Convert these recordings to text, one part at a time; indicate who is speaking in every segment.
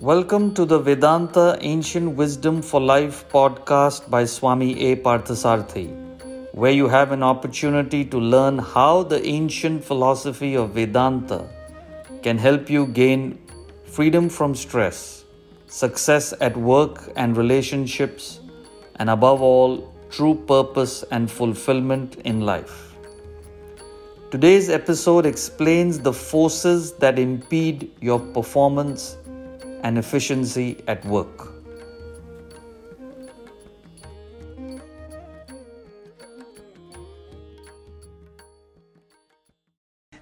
Speaker 1: Welcome to the Vedanta Ancient Wisdom for Life podcast by Swami A. Parthasarathy, where you have an opportunity to learn how the ancient philosophy of Vedanta can help you gain freedom from stress, success at work and relationships, and above all, true purpose and fulfillment in life. Today's episode explains the forces that impede your performance and efficiency at work.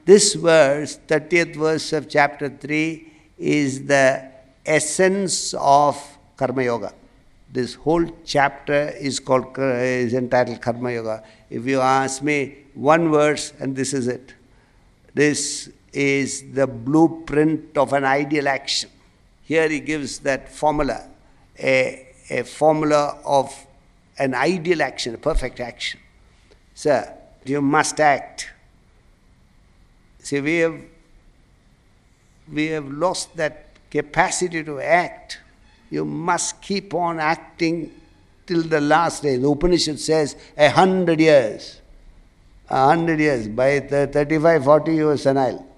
Speaker 2: This verse, 30th verse of chapter 3, is the essence of Karma Yoga. This whole chapter is called is entitled Karma Yoga. If you ask me one verse, and this is it. This is the blueprint of an ideal action. Here he gives that formula, a, a formula of an ideal action, a perfect action. Sir, you must act. See, we have, we have lost that capacity to act. You must keep on acting till the last day. The Upanishad says a hundred years. A hundred years. By 35, 40, you are senile.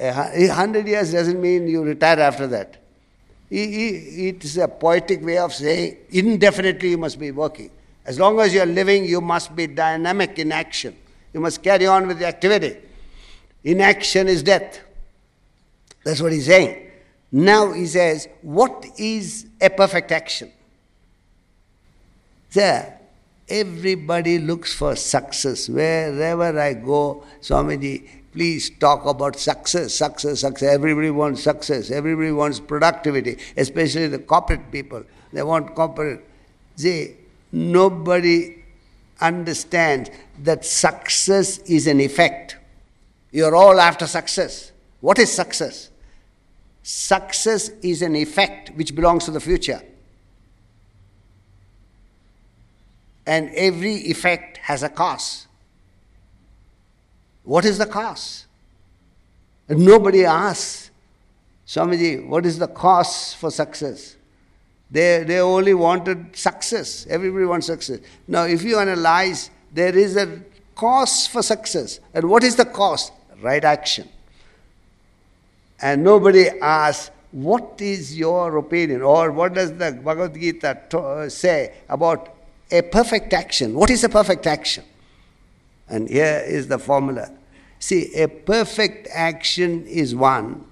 Speaker 2: A hundred years doesn't mean you retire after that. It is a poetic way of saying indefinitely you must be working. As long as you are living, you must be dynamic in action. You must carry on with the activity. Inaction is death. That's what he's saying. Now he says, what is a perfect action? There, everybody looks for success. Wherever I go, Swamiji, please talk about success, success, success. Everybody wants success. Everybody wants productivity, especially the corporate people. They want corporate. See, nobody understands that success is an effect. You're all after success. What is success? Success is an effect which belongs to the future. And every effect has a cause. What is the cause? And nobody asks, Swamiji, what is the cause for success? They, they only wanted success. Everybody wants success. Now, if you analyze, there is a cause for success. And what is the cause? Right action. And nobody asks, what is your opinion? Or what does the Bhagavad Gita to- uh, say about a perfect action? What is a perfect action? And here is the formula. See, a perfect action is one.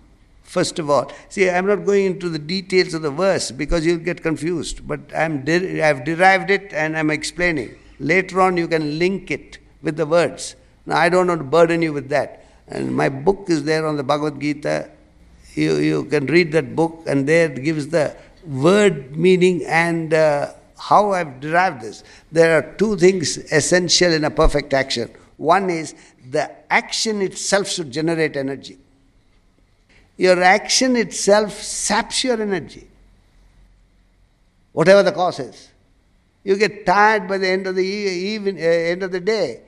Speaker 2: First of all, see, I'm not going into the details of the verse because you'll get confused, but I'm de- I've derived it and I'm explaining. Later on, you can link it with the words. Now, I don't want to burden you with that. And my book is there on the Bhagavad Gita. You, you can read that book, and there it gives the word meaning and uh, how I've derived this. There are two things essential in a perfect action. One is the action itself should generate energy. Your action itself saps your energy, whatever the cause is. You get tired by the end of the even, uh, end of the day,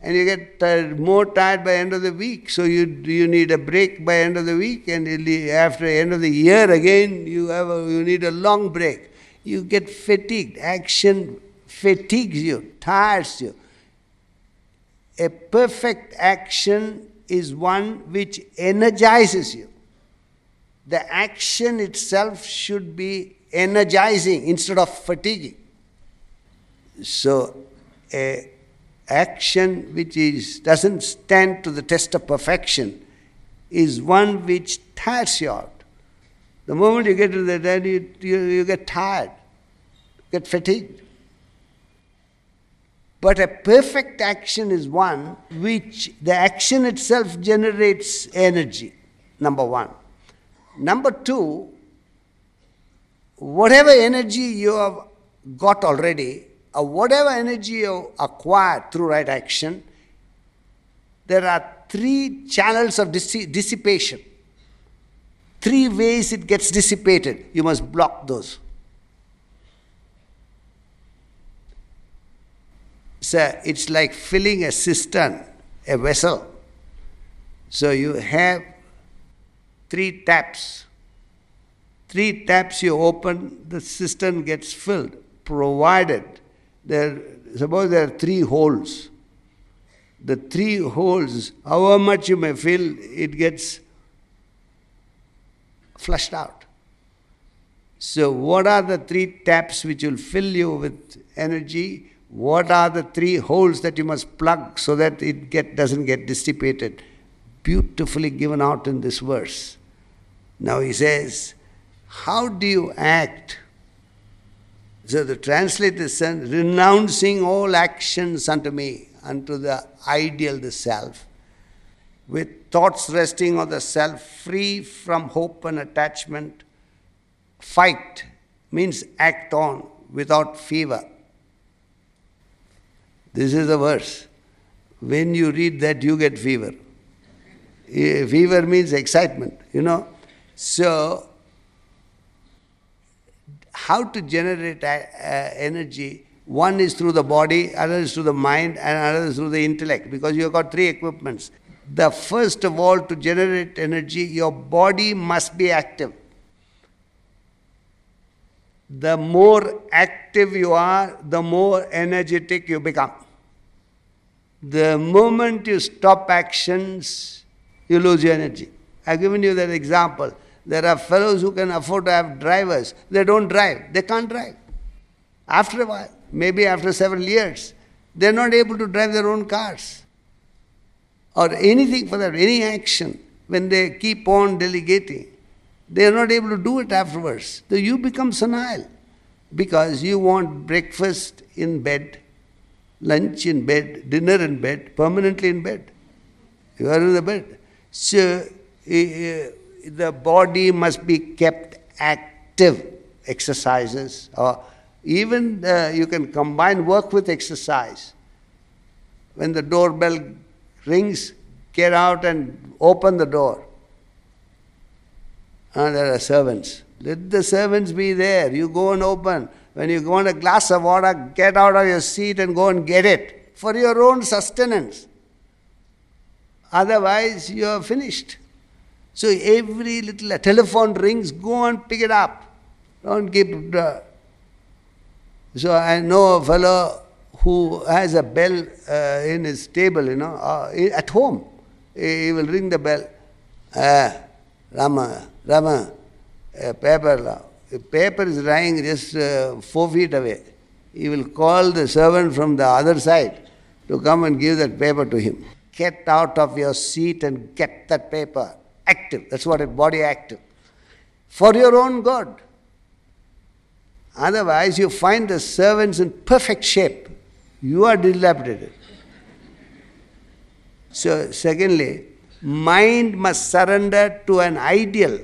Speaker 2: and you get more tired by end of the week. So you you need a break by end of the week, and after end of the year again you have a, you need a long break. You get fatigued. Action fatigues you, tires you. A perfect action is one which energizes you. The action itself should be energizing instead of fatiguing. So, a action which is, doesn't stand to the test of perfection is one which tires you out. The moment you get to that end, you, you, you get tired, get fatigued. But a perfect action is one which the action itself generates energy, number one. Number two, whatever energy you have got already, or whatever energy you acquired through right action, there are three channels of dissipation. Three ways it gets dissipated. You must block those. So it's like filling a cistern, a vessel. So you have three taps. Three taps you open, the cistern gets filled, provided there, suppose there are three holes. The three holes, however much you may fill, it gets flushed out. So, what are the three taps which will fill you with energy? What are the three holes that you must plug so that it get, doesn't get dissipated? Beautifully given out in this verse. Now he says, How do you act? So the translator says, renouncing all actions unto me, unto the ideal, the self, with thoughts resting on the self, free from hope and attachment, fight means act on without fever. This is the verse. When you read that, you get fever. Fever means excitement, you know. So, how to generate energy? One is through the body, another is through the mind, and another is through the intellect, because you've got three equipments. The first of all, to generate energy, your body must be active. The more active you are, the more energetic you become. The moment you stop actions, you lose your energy. I've given you that example. There are fellows who can afford to have drivers. They don't drive. They can't drive. After a while, maybe after several years, they're not able to drive their own cars. Or anything for that, any action, when they keep on delegating, they are not able to do it afterwards. So you become senile because you want breakfast in bed, lunch in bed, dinner in bed, permanently in bed. You are in the bed. So uh, the body must be kept active, exercises, or even uh, you can combine work with exercise. When the doorbell rings, get out and open the door. And there are servants. Let the servants be there. You go and open. When you want a glass of water, get out of your seat and go and get it for your own sustenance. Otherwise, you are finished. So every little telephone rings, go and pick it up. Don't keep. Uh, so I know a fellow who has a bell uh, in his table, you know, uh, at home. He will ring the bell. Ah, Rama, Rama, a paper. A paper is lying just uh, four feet away. He will call the servant from the other side to come and give that paper to him. Get out of your seat and get that paper active. That's what a body active. For your own good. Otherwise, you find the servants in perfect shape. You are dilapidated. So, secondly, mind must surrender to an ideal.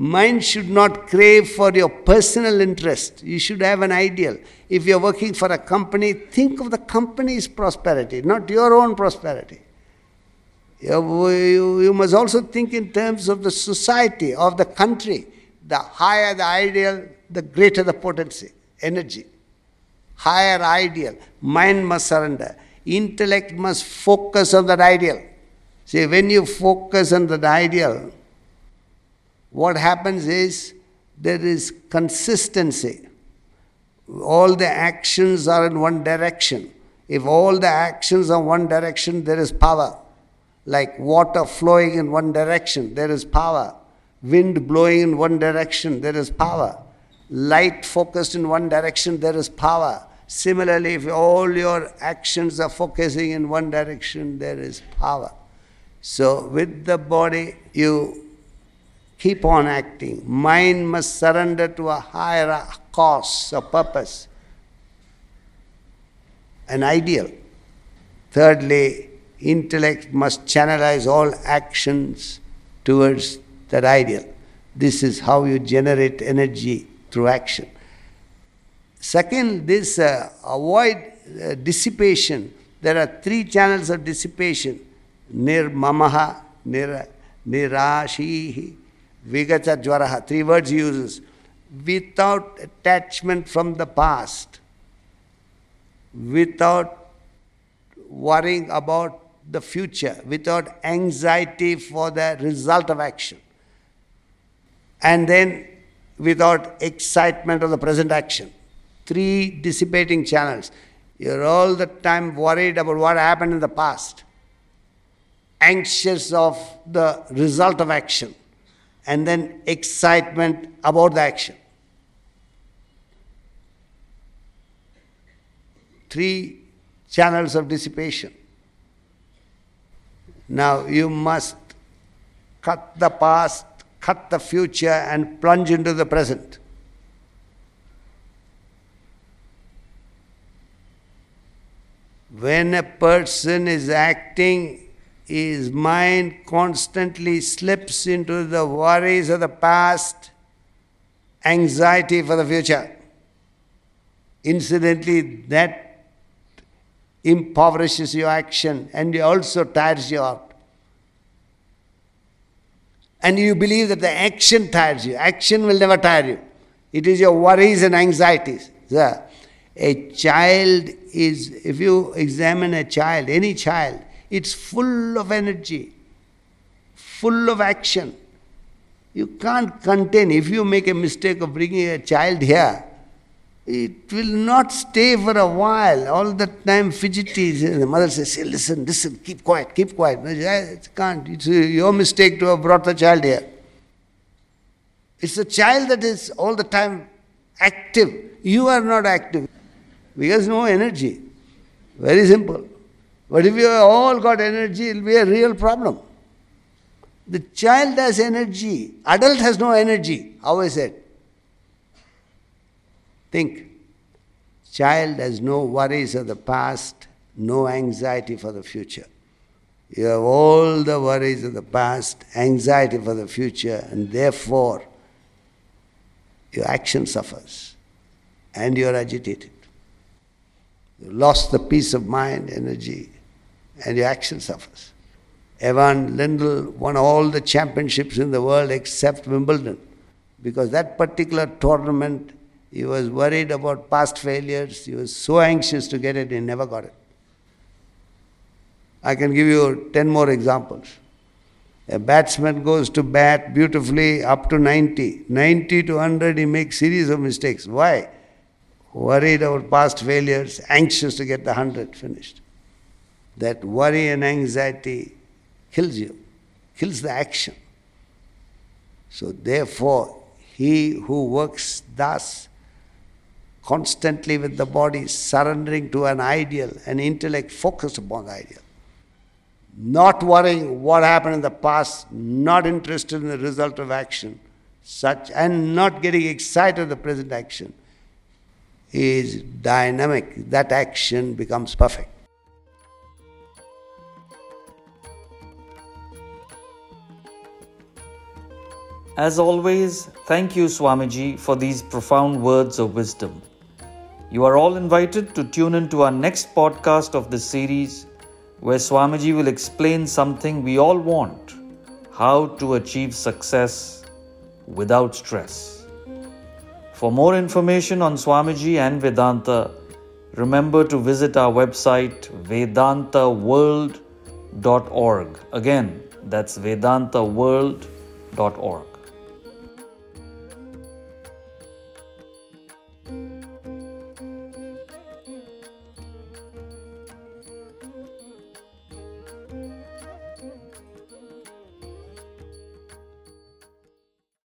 Speaker 2: Mind should not crave for your personal interest. You should have an ideal. If you're working for a company, think of the company's prosperity, not your own prosperity. You, you must also think in terms of the society, of the country. The higher the ideal, the greater the potency, energy. Higher ideal. Mind must surrender. Intellect must focus on that ideal. See, when you focus on that ideal, what happens is there is consistency. All the actions are in one direction. If all the actions are one direction, there is power like water flowing in one direction, there is power. Wind blowing in one direction, there is power. Light focused in one direction, there is power. Similarly, if all your actions are focusing in one direction, there is power. So, with the body, you keep on acting. Mind must surrender to a higher cause, a purpose, an ideal. Thirdly, intellect must channelize all actions towards that ideal. This is how you generate energy through action. Second, this uh, avoid uh, dissipation. There are three channels of dissipation nirmamaha, nir, nirashihi, vigata jwaraha. Three words he uses. Without attachment from the past, without worrying about the future without anxiety for the result of action. and then without excitement of the present action. Three dissipating channels. You're all the time worried about what happened in the past, anxious of the result of action, and then excitement about the action. Three channels of dissipation. Now you must cut the past, cut the future, and plunge into the present. When a person is acting, his mind constantly slips into the worries of the past, anxiety for the future. Incidentally, that impoverishes your action and also tires you out. And you believe that the action tires you. Action will never tire you. It is your worries and anxieties. A child is, if you examine a child, any child, it's full of energy, full of action. You can't contain. If you make a mistake of bringing a child here, it will not stay for a while. All the time fidgety. The mother says, hey, listen, listen, keep quiet, keep quiet. It can't. It's your mistake to have brought the child here. It's the child that is all the time active. You are not active because no energy. Very simple. But if you all got energy, it will be a real problem. The child has energy. Adult has no energy. How is it? Think. Child has no worries of the past, no anxiety for the future. You have all the worries of the past, anxiety for the future, and therefore your action suffers and you are agitated. You lost the peace of mind, energy, and your action suffers. Ivan Lendl won all the championships in the world except Wimbledon because that particular tournament he was worried about past failures. He was so anxious to get it, he never got it. I can give you 10 more examples. A batsman goes to bat beautifully up to 90. 90 to 100, he makes series of mistakes. Why? Worried about past failures, anxious to get the 100 finished. That worry and anxiety kills you, kills the action. So, therefore, he who works thus constantly with the body, surrendering to an ideal, an intellect focused upon the ideal. Not worrying what happened in the past, not interested in the result of action, such and not getting excited at the present action is dynamic. That action becomes perfect.
Speaker 1: As always, thank you, Swamiji, for these profound words of wisdom. You are all invited to tune in to our next podcast of this series, where Swamiji will explain something we all want how to achieve success without stress. For more information on Swamiji and Vedanta, remember to visit our website vedantaworld.org. Again, that's vedantaworld.org.